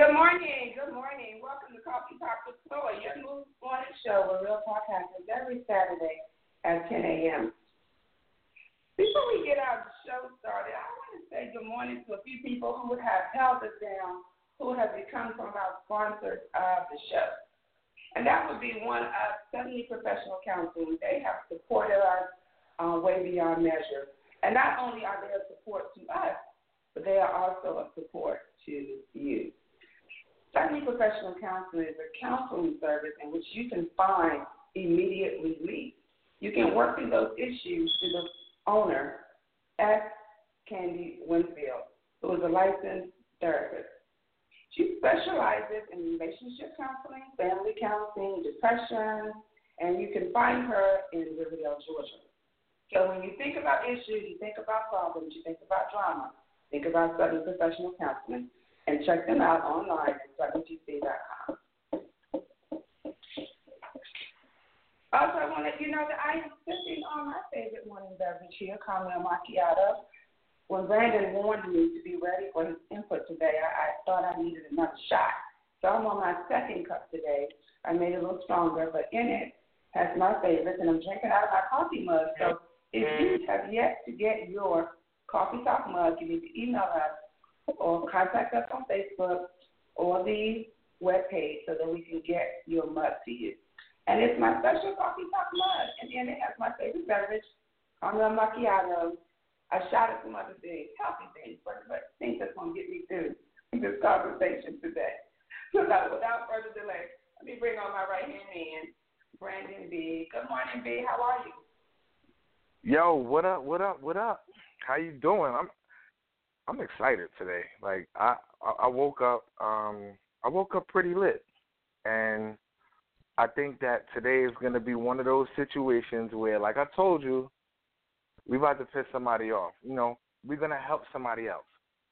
Good morning, good morning. Welcome to Coffee Talk with Soy, your new morning show where real talk happens every Saturday at 10 a.m. Before we get our show started, I want to say good morning to a few people who have held us down, who have become some of our sponsors of the show. And that would be one of Southern professional counseling. They have supported us uh, way beyond measure. And not only are they a support to us, but they are also a support to you. Certainly, professional counseling is a counseling service in which you can find immediate relief. You can work through those issues to the owner, S. Candy Winfield, who is a licensed therapist. She specializes in relationship counseling, family counseling, depression, and you can find her in Riverdale, Georgia. So when you think about issues, you think about problems, you think about drama, think about Southern Professional Counseling and check them out online at WGC.com. Also, I want to you know that I am sipping on my favorite morning beverage here, caramel macchiato. When Brandon warned me to be ready for his input today, I, I thought I needed another shot. So I'm on my second cup today. I made it a little stronger, but in it has my favorites, and I'm drinking out of my coffee mug. So if you mm-hmm. have yet to get your coffee talk mug, you need to email us or contact us on Facebook or the web page so that we can get your mug to you. And it's my special coffee talk mug. And then it has my favorite beverage, caramel macchiato. I shot at some other things, healthy things, but, but things that's going to get me through this conversation today. So now, without further delay, let me bring on my right hand man, Brandon B. Good morning, B. How are you? Yo, what up? What up? What up? How you doing? I'm I'm excited today. Like I I woke up um I woke up pretty lit, and I think that today is going to be one of those situations where, like I told you, we about to piss somebody off. You know, we're going to help somebody else.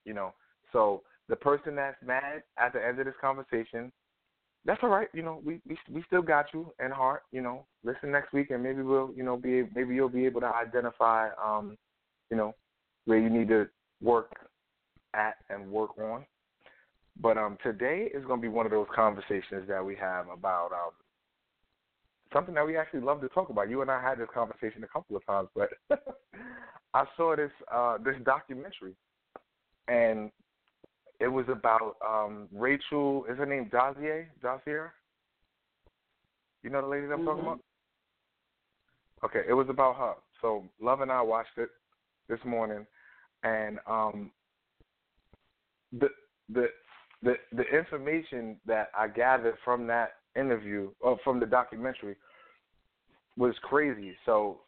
You know, so the person that's mad at the end of this conversation, that's all right. You know, we we we still got you in heart. You know, listen next week, and maybe we'll you know be maybe you'll be able to identify um you know where you need to work at and work on. But um, today is going to be one of those conversations that we have about um, something that we actually love to talk about. You and I had this conversation a couple of times, but I saw this uh, this documentary, and it was about um, Rachel. Is her name Dozier? Dozier? You know the lady that I'm mm-hmm. talking about? Okay, it was about her. So Love and I watched it this morning, and um, the the the the information that I gathered from that interview or from the documentary was crazy. So,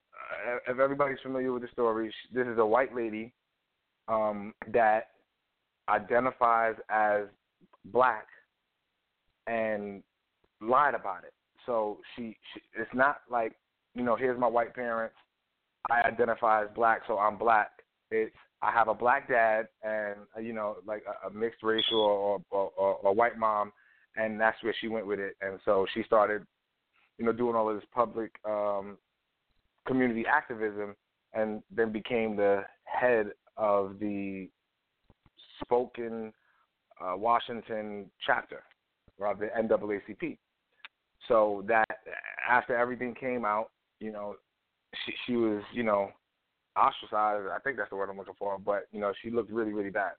uh, if everybody's familiar with the story, this is a white lady um, that identifies as black and lied about it. So she, she it's not like you know, here's my white parents. I identify as black, so I'm black. It's I have a black dad and uh, you know like a, a mixed racial or, or white mom, and that's where she went with it. And so she started, you know, doing all of this public um, community activism, and then became the head of the Spokane, uh, Washington chapter of the NAACP. So that after everything came out, you know, she she was you know ostracized. I think that's the word I'm looking for. But you know, she looked really, really bad.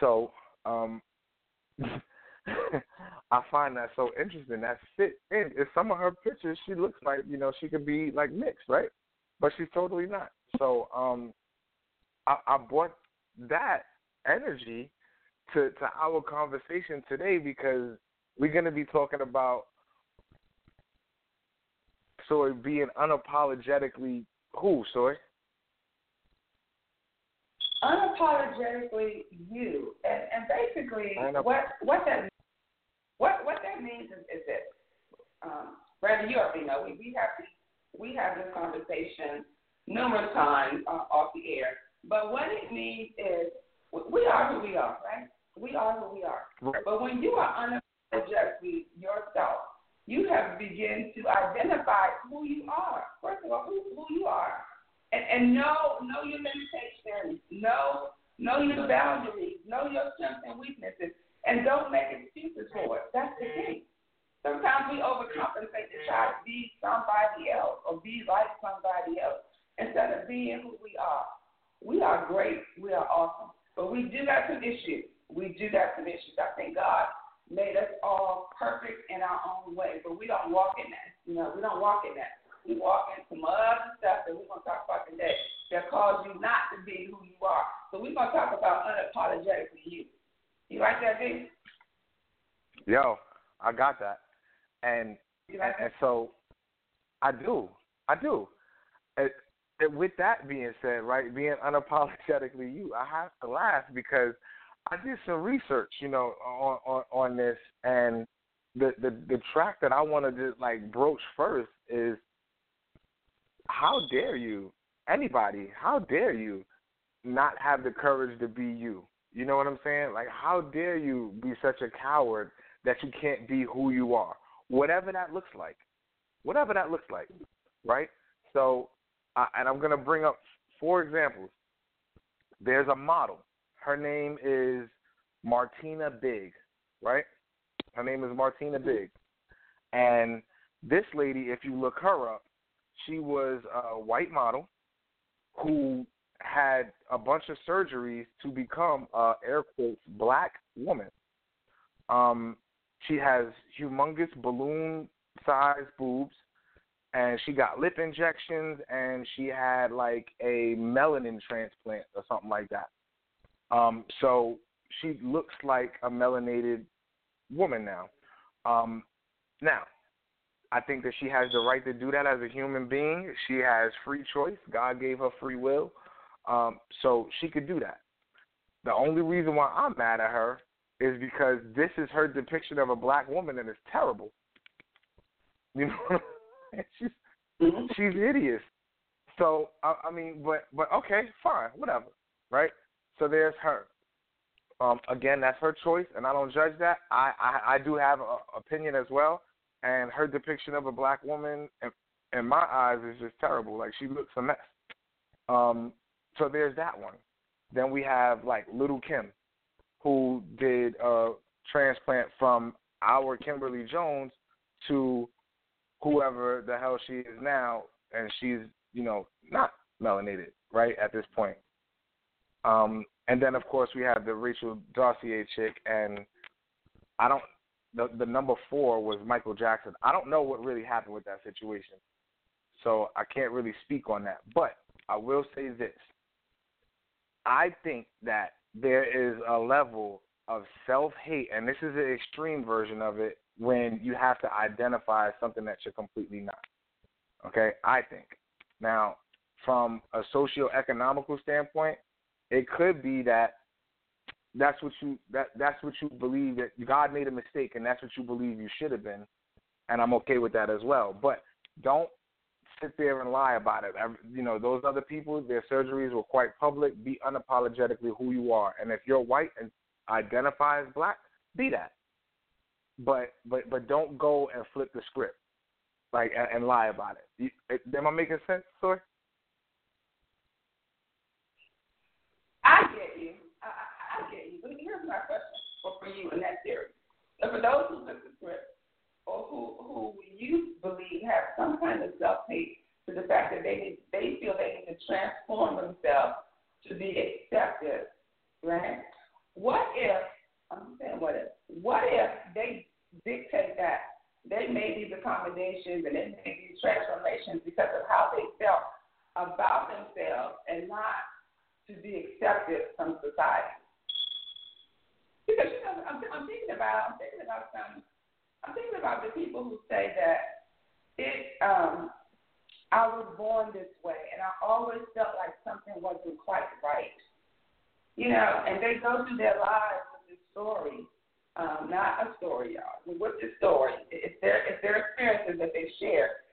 So, um, I find that so interesting. That fit in. In some of her pictures, she looks like you know she could be like mixed, right? But she's totally not. So, um, I, I brought that energy to to our conversation today because we're going to be talking about Soy being unapologetically who, Soy? Unapologetically you, and and basically what what that what what that means is, is this. Um, Brandon, you already know we we have we have this conversation numerous times uh, off the air. But what it means is we are who we are, right? We are who we are. Right. But when you are unapologetically yourself, you have begun to identify who you are. First of all, who, who you are, and, and know know your limitations, know know your boundaries, know your strengths and weaknesses, and don't make excuses for it. That's the thing. Sometimes we overcompensate to try to be somebody else or be like somebody else instead of being who we are. We are great. We are awesome. But we do got some issues. We do got some issues. I think God made us all perfect in our own way, but we don't walk in that. You know, we don't walk in that. We walk in some other stuff that we're going to talk about today that cause you not to be who you are. So we're going to talk about unapologetically you. You like that, D? Yo, I got that, and and, and so I do, I do. And, and with that being said, right, being unapologetically you, I have to laugh because I did some research, you know, on on, on this, and the, the the track that I want to just like broach first is how dare you, anybody, how dare you not have the courage to be you? You know what I'm saying? Like, how dare you be such a coward that you can't be who you are, whatever that looks like, whatever that looks like, right? So, uh, and I'm gonna bring up four examples. There's a model. Her name is Martina Big, right? Her name is Martina Big, and this lady, if you look her up, she was a white model who had a bunch of surgeries to become a air quotes black woman. Um, she has humongous balloon sized boobs and she got lip injections and she had like a melanin transplant or something like that. Um, so she looks like a melanated woman now. Um, now, I think that she has the right to do that as a human being. She has free choice. God gave her free will. Um, so she could do that. The only reason why I'm mad at her is because this is her depiction of a black woman and it's terrible. You know, she's she's hideous. So I, I mean, but but okay, fine, whatever, right? So there's her. Um, again, that's her choice, and I don't judge that. I I, I do have an opinion as well, and her depiction of a black woman, in, in my eyes, is just terrible. Like she looks a mess. Um, so there's that one. Then we have like Lil' Kim, who did a transplant from our Kimberly Jones to whoever the hell she is now, and she's you know not melanated right at this point. Um, and then of course we have the Rachel Dossier chick, and I don't. The the number four was Michael Jackson. I don't know what really happened with that situation, so I can't really speak on that. But I will say this: I think that there is a level of self hate, and this is an extreme version of it when you have to identify something that you're completely not. Okay, I think. Now, from a socio-economical standpoint, it could be that that's what you that that's what you believe that God made a mistake and that's what you believe you should have been, and I'm okay with that as well. But don't sit there and lie about it. Every- You know, those other people, their surgeries were quite public. Be unapologetically who you are, and if you're white and identify as black, be that. But but but don't go and flip the script, like and, and lie about it. You, am I making sense, Soy? I get you. I, I, I get you. But here's my question for, you in that theory. So for those who took the script or who who you believe have some kind of self hate to the fact that they need, they feel they need to transform themselves to be accepted, right? what if I'm saying what if what if they dictate that they made these accommodations and they made these transformations because of how they felt about themselves and not to be accepted from society. Because you know, I'm, I'm thinking about I'm thinking about some I'm thinking about the people who say that it um I was born this way and I always felt like something wasn't quite right. You know, and they go through their lives with this story. Um, not a story, y'all. With this story, it's their it's their experiences that they share,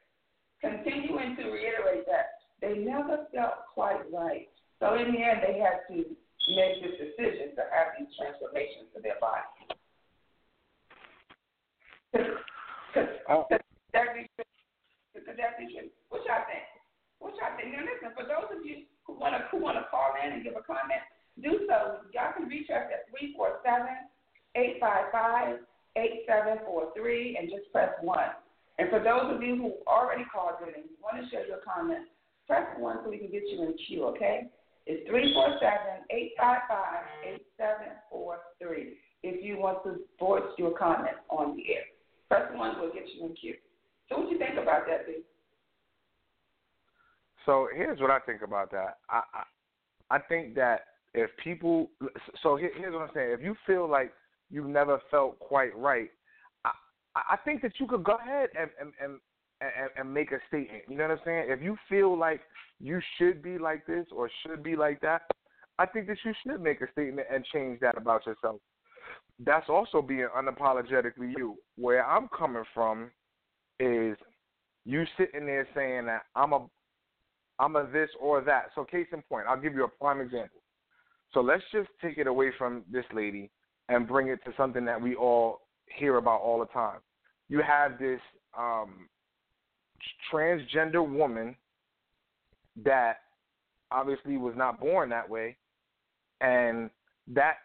continuing to reiterate that they never felt quite right. So in the end, they had to make this decision to have these transformations to their body. Because oh. that be be true. What y'all think? What y'all think? Now listen, for those of you who wanna who wanna call in and give a comment, do so. Y'all can reach us at three four seven eight five five eight seven four three and just press one. And for those of you who already called in and want to share your comment, press one so we can get you in queue, okay? It's 347-855-8743 if you want to voice your comment on the air. Press 1 will get you in queue. So what do you think about that, B? So here's what I think about that. I, I I think that if people, so here, here's what I'm saying. If you feel like you've never felt quite right, I I think that you could go ahead and and and and, and make a statement. You know what I'm saying? If you feel like you should be like this or should be like that, I think that you should make a statement and change that about yourself. That's also being unapologetically you. Where I'm coming from is you sitting there saying that I'm a I'm a this or that. So case in point, I'll give you a prime example. So let's just take it away from this lady and bring it to something that we all hear about all the time. You have this um, transgender woman that obviously was not born that way, and that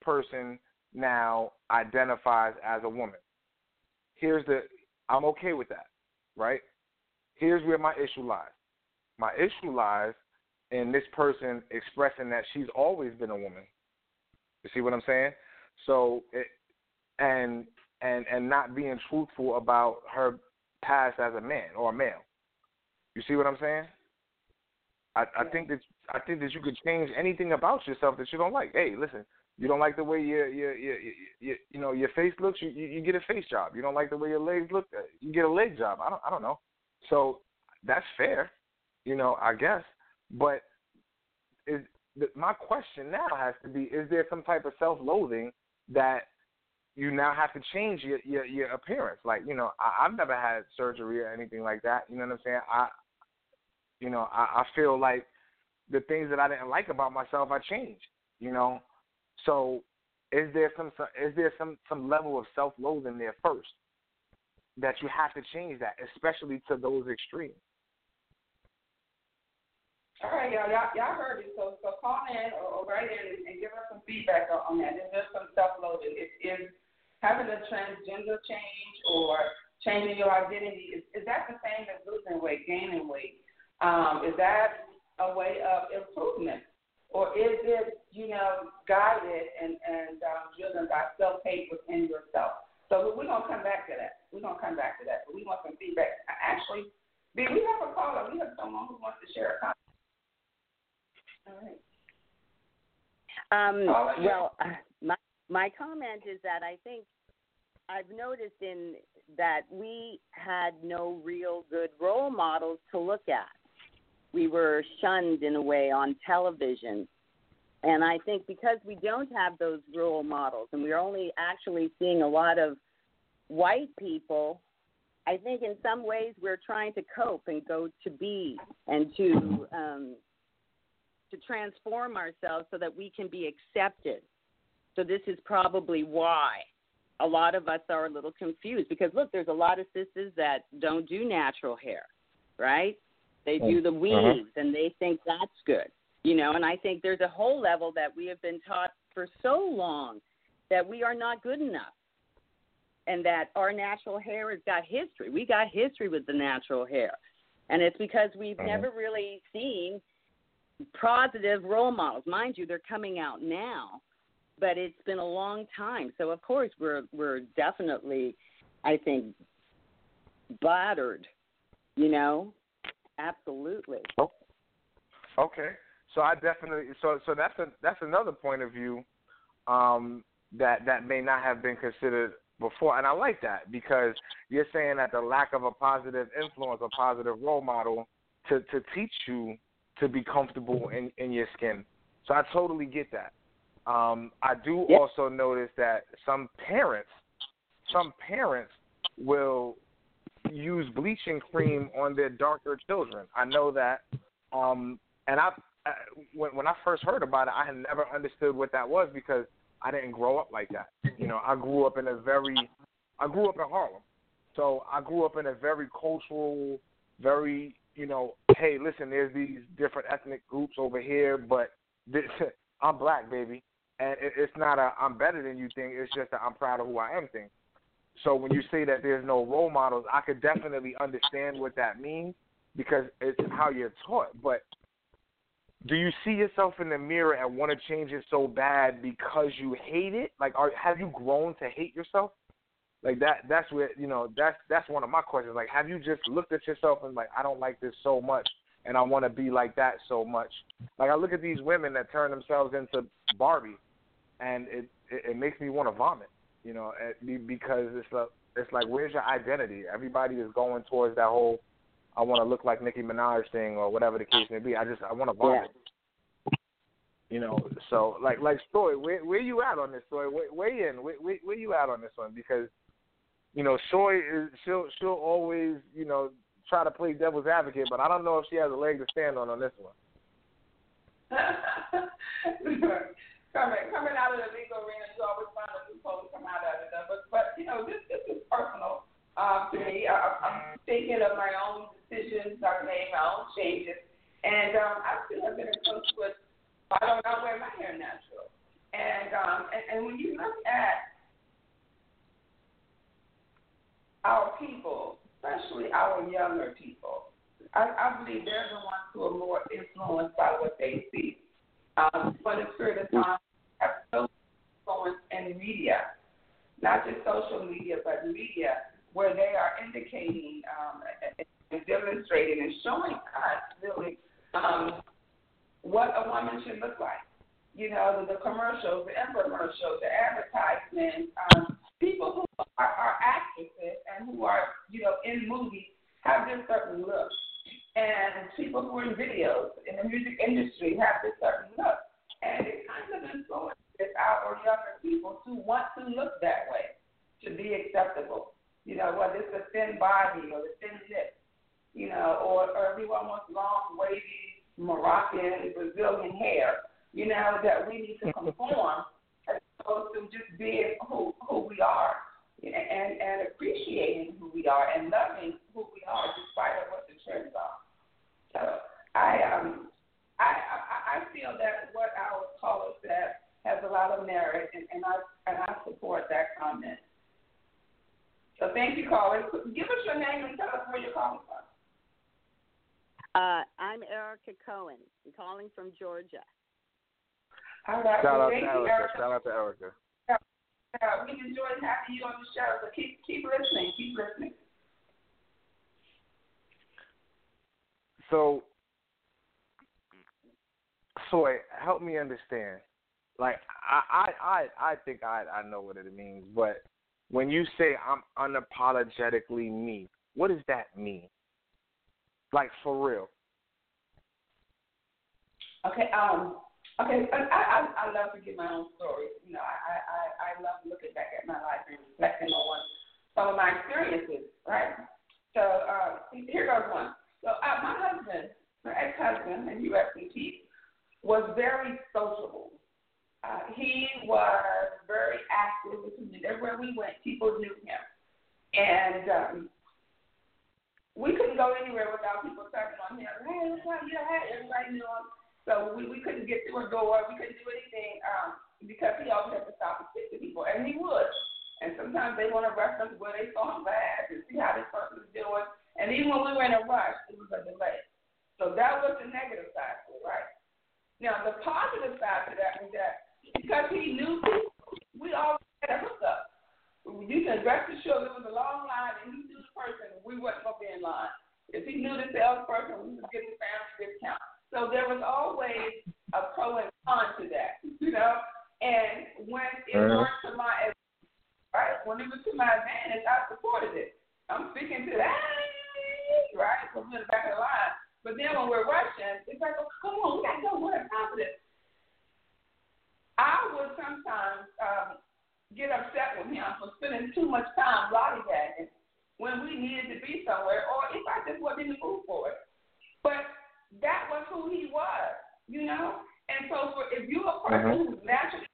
person now identifies as a woman. Here's the I'm okay with that, right? Here's where my issue lies. My issue lies in this person expressing that she's always been a woman. You see what I'm saying? So it, and and and not being truthful about her past as a man or a male. You see what I'm saying? I, I think that I think that you could change anything about yourself that you don't like. Hey, listen, you don't like the way your your your, you know your face looks, you, you you get a face job. You don't like the way your legs look, uh, you get a leg job. I don't I don't know. So that's fair, you know. I guess, but is my question now has to be: Is there some type of self-loathing that you now have to change your your, your appearance? Like you know, I, I've never had surgery or anything like that. You know what I'm saying? I you know, I, I feel like the things that I didn't like about myself, I changed. You know, so is there some is there some some level of self loathing there first that you have to change that, especially to those extremes? All right, y'all, y'all, y'all heard it. So, so call in or, or write in and, give us some feedback on that. Is there some self-loathing? Is, is having a transgender change or changing your identity is, is that the same as losing weight, gaining weight? Um, is that a way of improvement? Or is it, you know, guided and, and um, driven by self hate within yourself? So we're going to come back to that. We're going to come back to that. But we want some feedback. Actually, we have a caller. We have someone who wants to share a comment. All right. Um, well, uh, my my comment is that I think I've noticed in that we had no real good role models to look at we were shunned in a way on television. And I think because we don't have those role models and we're only actually seeing a lot of white people, I think in some ways we're trying to cope and go to be and to um, to transform ourselves so that we can be accepted. So this is probably why a lot of us are a little confused because look, there's a lot of sisters that don't do natural hair, right? They do the weaves uh-huh. and they think that's good. You know, and I think there's a whole level that we have been taught for so long that we are not good enough. And that our natural hair has got history. We got history with the natural hair. And it's because we've uh-huh. never really seen positive role models. Mind you, they're coming out now but it's been a long time. So of course we're we're definitely, I think, battered. You know, absolutely. Oh, okay. So I definitely so so that's a that's another point of view um, that that may not have been considered before, and I like that because you're saying that the lack of a positive influence, a positive role model to to teach you to be comfortable in in your skin. So I totally get that. Um, I do yep. also notice that some parents, some parents will use bleaching cream on their darker children. I know that, um, and I when when I first heard about it, I had never understood what that was because I didn't grow up like that. You know, I grew up in a very, I grew up in Harlem, so I grew up in a very cultural, very you know, hey, listen, there's these different ethnic groups over here, but this, I'm black, baby, and it, it's not a I'm better than you thing. It's just that I'm proud of who I am thing. So when you say that there's no role models, I could definitely understand what that means because it's how you're taught. But do you see yourself in the mirror and want to change it so bad because you hate it? Like, are have you grown to hate yourself? Like that. That's where you know. That's that's one of my questions. Like, have you just looked at yourself and like, I don't like this so much, and I want to be like that so much. Like, I look at these women that turn themselves into Barbie, and it it, it makes me want to vomit. You know, eh, because it's like it's like, where's your identity? Everybody is going towards that whole I want to look like Nicki Minaj thing or whatever the case may be. I just I want to vomit. Yeah. You know, so like like Soy, where where you at on this story? Weigh, in, where, where where you at on this one? Because you know, Soy is she'll she'll always you know try to play devil's advocate, but I don't know if she has a leg to stand on on this one. coming coming out of the legal arena, you always find a loophole to come out of it. But but you know, this this is personal um, to me. I, I'm thinking of my own decisions. I've made my own changes. And um, I still have been in touch with, I don't know, wear my hair natural. And, um, and, and when you look at our people, especially our younger people, I, I believe they're the ones who are more influenced by what they see. Um, for the period of time, have so influence in media, not just social media, but media, where they are indicating um, and demonstrating and showing us really um, what a woman should look like. You know, the, the commercials, the infomercials, the advertisements, um, people who are, are actresses and who are, you know, in movies have this certain look. And people who are in videos in the music industry have this certain look. And it kind of influences our younger people to want to look that way, to be acceptable. You know, whether it's a thin body or the thin lips you know, or, or everyone wants long, wavy Moroccan, Brazilian hair, you know, that we need to conform as opposed to just being who, who we are and, and appreciating who we are and loving who we are despite of what the trends are. So I um I, I, I feel that what our caller said has a lot of merit and, and I and I support that comment. So thank you, caller. Give us your name and tell us where you're calling from. Uh, I'm Erica Cohen. I'm calling from Georgia. All right. Shout well, out to Erica. Erica. Shout out to Erica. Yeah, we enjoyed having you on the show. So keep keep listening. Keep listening. So, Soy, help me understand. Like I, I, I, think I, I know what it means, but when you say I'm unapologetically me, what does that mean? Like for real. Okay. Um. Okay. I I I love to give my own story. You know, I I I love looking back at my life and reflecting on some of my experiences. Right. So uh, here goes one. So uh, my husband, my ex-husband, and you rest in peace, was very sociable. Uh, he was very active with me. Everywhere we went, people knew him. And um, we couldn't go anywhere without people tapping on him. Hey, what's up? Yeah, hey, everybody knew him. So we, we couldn't get through a door. We couldn't do anything um, because he always had to stop and speak to people, and he would. And sometimes they want to rush us where they saw him last and see how this person is doing. And even when we were in a rush, it was a delay. So that was the negative side to? Now the positive side to that was that because he knew people. We all had a hookup. You can rest assured there was a long line, and he knew the person. We wasn't gonna be in line. If he knew the salesperson, we was getting family discount. So there was always a pro and con to that, you know. And when it Mhm. worked to my right, when it was to my advantage, I supported it. I'm speaking to that, right? In the back of the line. But then when we're rushing, it's like, oh, come on, we got to go. We're confident. I would sometimes um, get upset with him for spending too much time lollygagging when we needed to be somewhere, or if I just wasn't in the mood for it. But that was who he was, you know. And so, for, if you're a person who's naturally,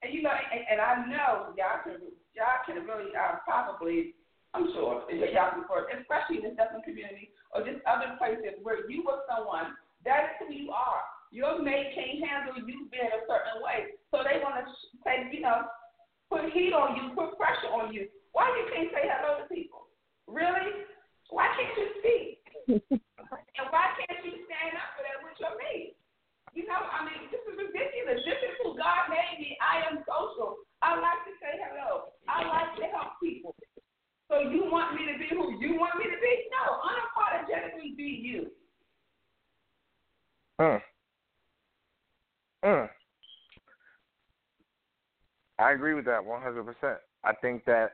and you know, and, and I know y'all can, y'all can really uh, probably, I'm sure that y'all can, for, especially in the Dublin community or just other places where you were someone that is who you are. Your mate can't handle you being a certain way, so they want to say, you know, put heat on you, put pressure on you. Why you can't say hello to people? Really? Why can't you speak? and why can't you stand up for that with your mate? You know, I mean, this is ridiculous. This is who God made me. I am social. I like to say hello. I like to help people. So you want me to be who you want me to be? No, unapologetically be you. Mm. Mm. I agree with that 100%. I think that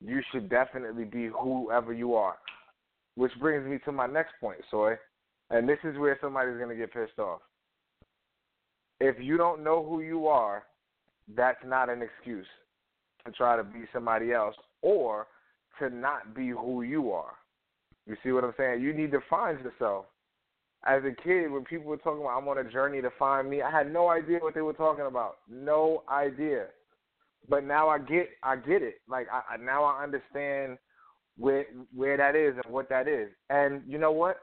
you should definitely be whoever you are. Which brings me to my next point, Soy. And this is where somebody's going to get pissed off. If you don't know who you are, that's not an excuse to try to be somebody else or to not be who you are. You see what I'm saying? You need to find yourself as a kid, when people were talking about I'm on a journey to find me, I had no idea what they were talking about. No idea. But now I get I get it. Like I, I now I understand where where that is and what that is. And you know what?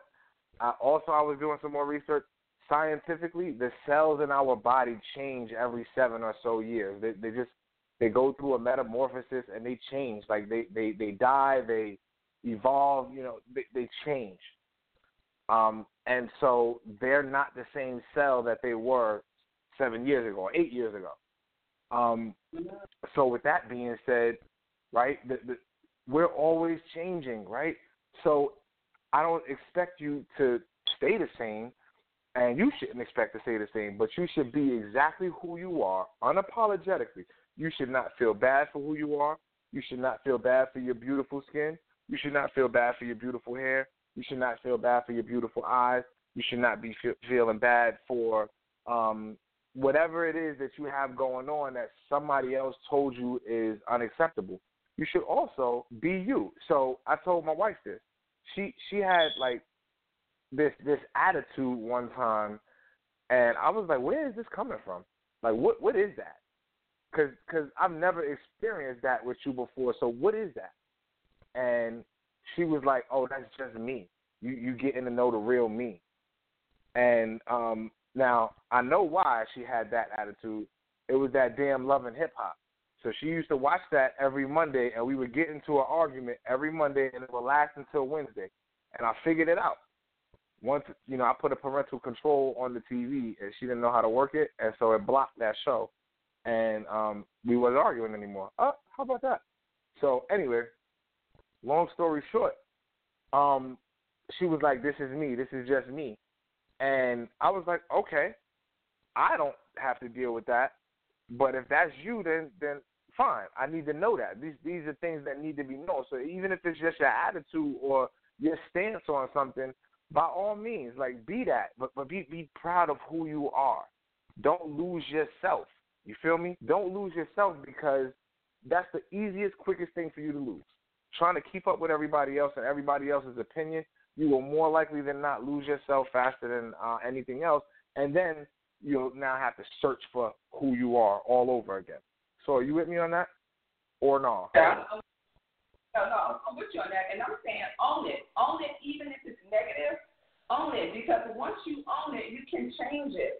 I, also, I was doing some more research. Scientifically, the cells in our body change every seven or so years. They they just they go through a metamorphosis and they change. Like they they they die, they evolve. You know, they they change. Um, and so they're not the same cell that they were seven years ago, or eight years ago. Um, so with that being said, right, the, the, we're always changing, right? So I don't expect you to stay the same, and you shouldn't expect to stay the same, but you should be exactly who you are, unapologetically. You should not feel bad for who you are. You should not feel bad for your beautiful skin. You should not feel bad for your beautiful hair. You should not feel bad for your beautiful eyes. You should not be fe- feeling bad for um, whatever it is that you have going on that somebody else told you is unacceptable. You should also be you. So I told my wife this. She she had like this this attitude one time, and I was like, where is this coming from? Like what what is that? Because cause I've never experienced that with you before. So what is that? And she was like, "Oh, that's just me. You you getting to know the real me." And um now I know why she had that attitude. It was that damn love and hip hop. So she used to watch that every Monday, and we would get into an argument every Monday, and it would last until Wednesday. And I figured it out. Once you know, I put a parental control on the TV, and she didn't know how to work it, and so it blocked that show, and um we wasn't arguing anymore. Oh, how about that? So anyway, long story short, um, she was like, "This is me. This is just me," and I was like, "Okay, I don't have to deal with that, but if that's you, then then fine. I need to know that. These these are things that need to be known. So even if it's just your attitude or your stance on something, by all means, like be that, but but be be proud of who you are. Don't lose yourself. You feel me? Don't lose yourself because that's the easiest, quickest thing for you to lose. Trying to keep up with everybody else and everybody else's opinion, you will more likely than not lose yourself faster than uh, anything else, and then you'll now have to search for who you are all over again. So, are you with me on that, or no? Yeah. No, no, I'm with you on that, and I'm saying own it. Own it, even if it's negative. Own it, because once you own it, you can change it.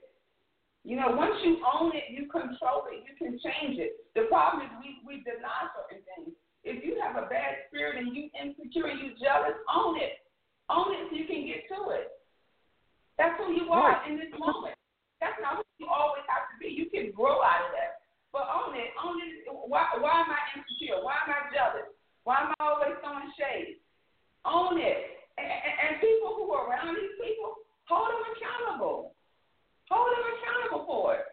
You know, once you own it, you control it. You can change it. The problem is we we deny certain things. If you have a bad spirit and you insecure and you jealous, own it. Own it so you can get to it. That's who you are Right. in this moment. That's not who you always have to be. you can grow out of that. But own it, own it. Why, why am I insecure? Why am I jealous? Why am I always throwing shade? Own it. And, and, and people who are around these people, hold them accountable. Hold them accountable for it.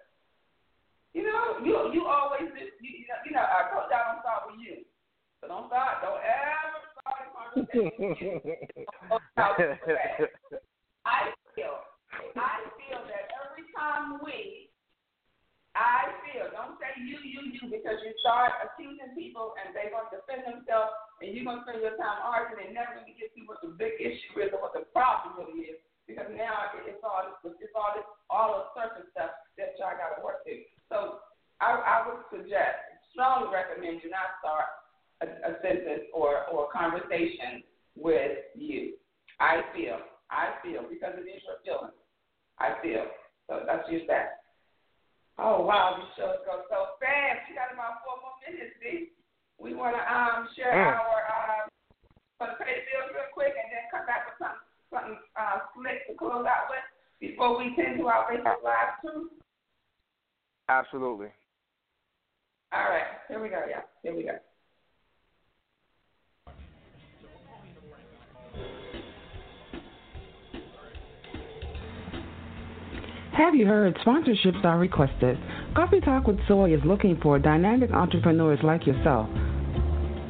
You know, you you always you, you know you know I told y'all don't start with you. So don't start, don't ever start a conversation. I feel I feel that every time we I feel, don't say you, you, you, because you start accusing people and they're going to defend themselves and you're going to spend your time arguing and never going to get to what the big issue is or what the problem really is. Because now it's all it's all this all the surface stuff that y'all got to work through. So I, I would suggest, strongly recommend you not start a, a sentence or or a conversation with you. I feel, I feel, because it is your feeling. I feel. So that's just that. Oh wow, these shows go so fast. We got about four more minutes, see? We wanna um share mm. our um pay the bills real quick and then come back with something something uh slick to close out with before we tend to our Facebook live too. Absolutely. All right, here we go, yeah. Here we go. Have you heard? Sponsorships are requested. Coffee Talk with Soy is looking for dynamic entrepreneurs like yourself.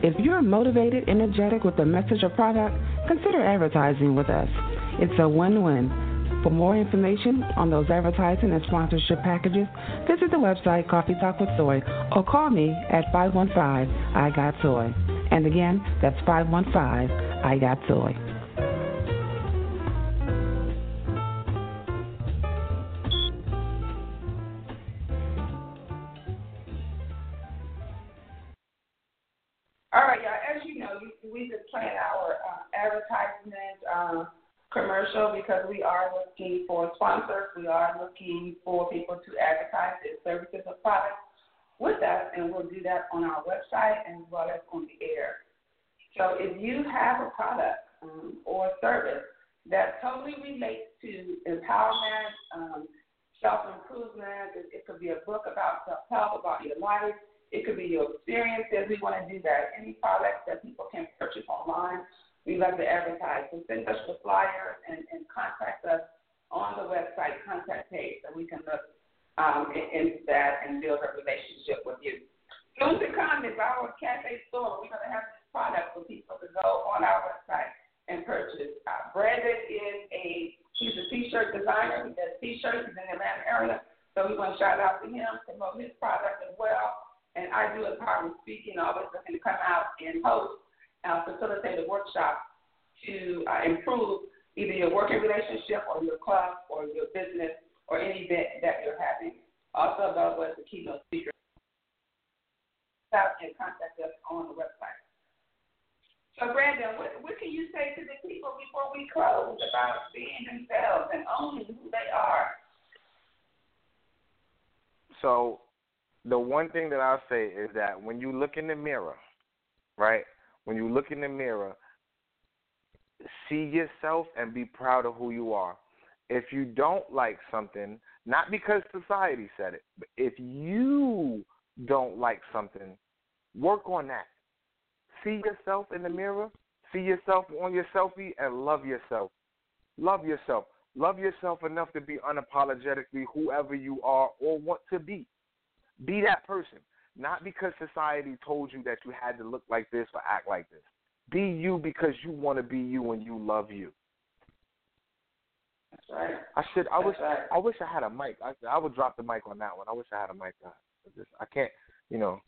If you're motivated, energetic with a message or product, consider advertising with us. It's a win win. For more information on those advertising and sponsorship packages, visit the website Coffee Talk with Soy or call me at 515 I Got Soy. And again, that's 515 I Got Soy. Commercial because we are looking for sponsors. We are looking for people to advertise their services or products with us, and we'll do that on our website as well as on the air. So if you have a product um, or service that totally relates to empowerment, um, self improvement, it, it could be a book about self help, about your life, it could be your experiences. We want to do that. Any products that people can purchase online we love to advertise. So send us the flyer and, and contact us on the website contact page so we can look um, into that and build a relationship with you. Soon to come is our cafe store. We're going to have this product for people to go on our website and purchase. Uh, Brandon is a he's a t-shirt designer. He does t-shirts. He's in the Atlanta area, so we want to shout out to him, promote his product as well. And I do empowerment speaking, all always looking to come out and host uh, facilitate a workshop to uh, improve either your working relationship or your club or your business or any event that you're having. Also, available as a keynote speaker. Out and contact us on the website. So, Brandon, what, what can you say to the people before we close about being themselves and owning who they are? So, the one thing that I'll say is that when you look in the mirror, right, when you look in the mirror, see yourself and be proud of who you are. If you don't like something, not because society said it, but if you don't like something, work on that. See yourself in the mirror, see yourself on your selfie, and love yourself. Love yourself. Love yourself enough to be unapologetically whoever you are or want to be. Be that person. Not because society told you that you had to look like this or act like this. Be you because you want to be you and you love you. That's right. I should. I That's wish. Right. I wish I had a mic. I, I would drop the mic on that one. I wish I had a mic. I just. I can't. You know.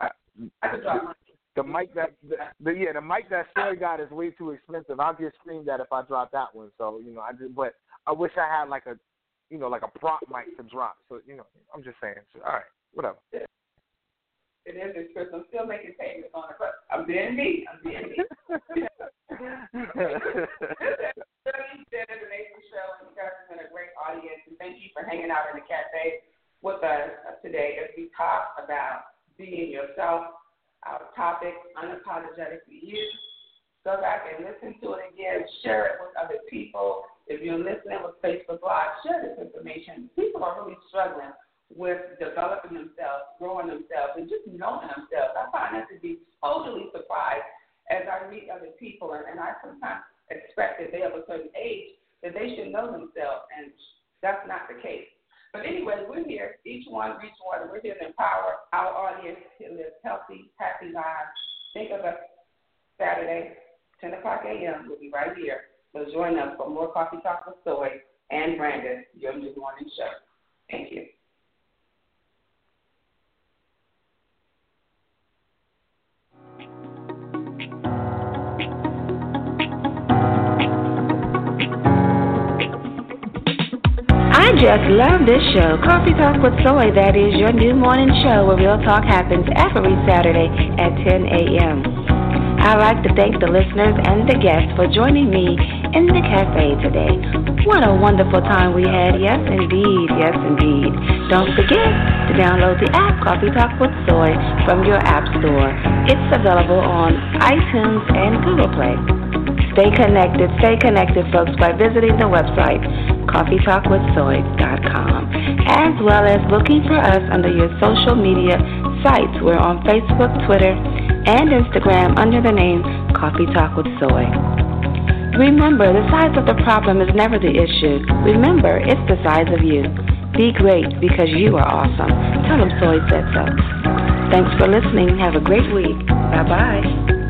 I, I could drop the mic that the, the yeah the mic that Sherry got is way too expensive. I'll get screamed at if I drop that one. So you know I just but I wish I had like a you know like a prop mic to drop. So you know I'm just saying. So, all right, whatever. It is expensive. I'm still making payments on it, but I'm being me. I'm being me. this is an April show, and you guys have been a great audience. And thank you for hanging out in the cafe with us today as we talk about being yourself. Our topic, unapologetically you. Go back and listen to it again. Share it with other people. If you're listening with Facebook Live, share this information. People are really struggling with developing themselves, growing themselves, and just knowing themselves. I find that to be totally surprised as I meet other people, and, and I sometimes expect that they have a certain age that they should know themselves, and that's not the case. But anyway, we're here, each one, each one. We're here to empower our audience to live healthy, happy lives. Think of us Saturday, 10 o'clock a.m. We'll be right here. So join us for more Coffee Talk with Soy and Brandon, your new morning show. Thank you. I just love this show, Coffee Talk with Soy. That is your new morning show where real talk happens every Saturday at 10 a.m. I'd like to thank the listeners and the guests for joining me in the cafe today. What a wonderful time we had. Yes, indeed. Yes, indeed. Don't forget to download the app Coffee Talk with Soy from your app store. It's available on iTunes and Google Play. Stay connected, stay connected, folks, by visiting the website coffeetalkwithsoy.com, as well as looking for us under your social media sites. We're on Facebook, Twitter, and Instagram under the name Coffee Talk with Soy. Remember, the size of the problem is never the issue. Remember, it's the size of you. Be great because you are awesome. Tell them Soy said so. Thanks for listening. Have a great week. Bye bye.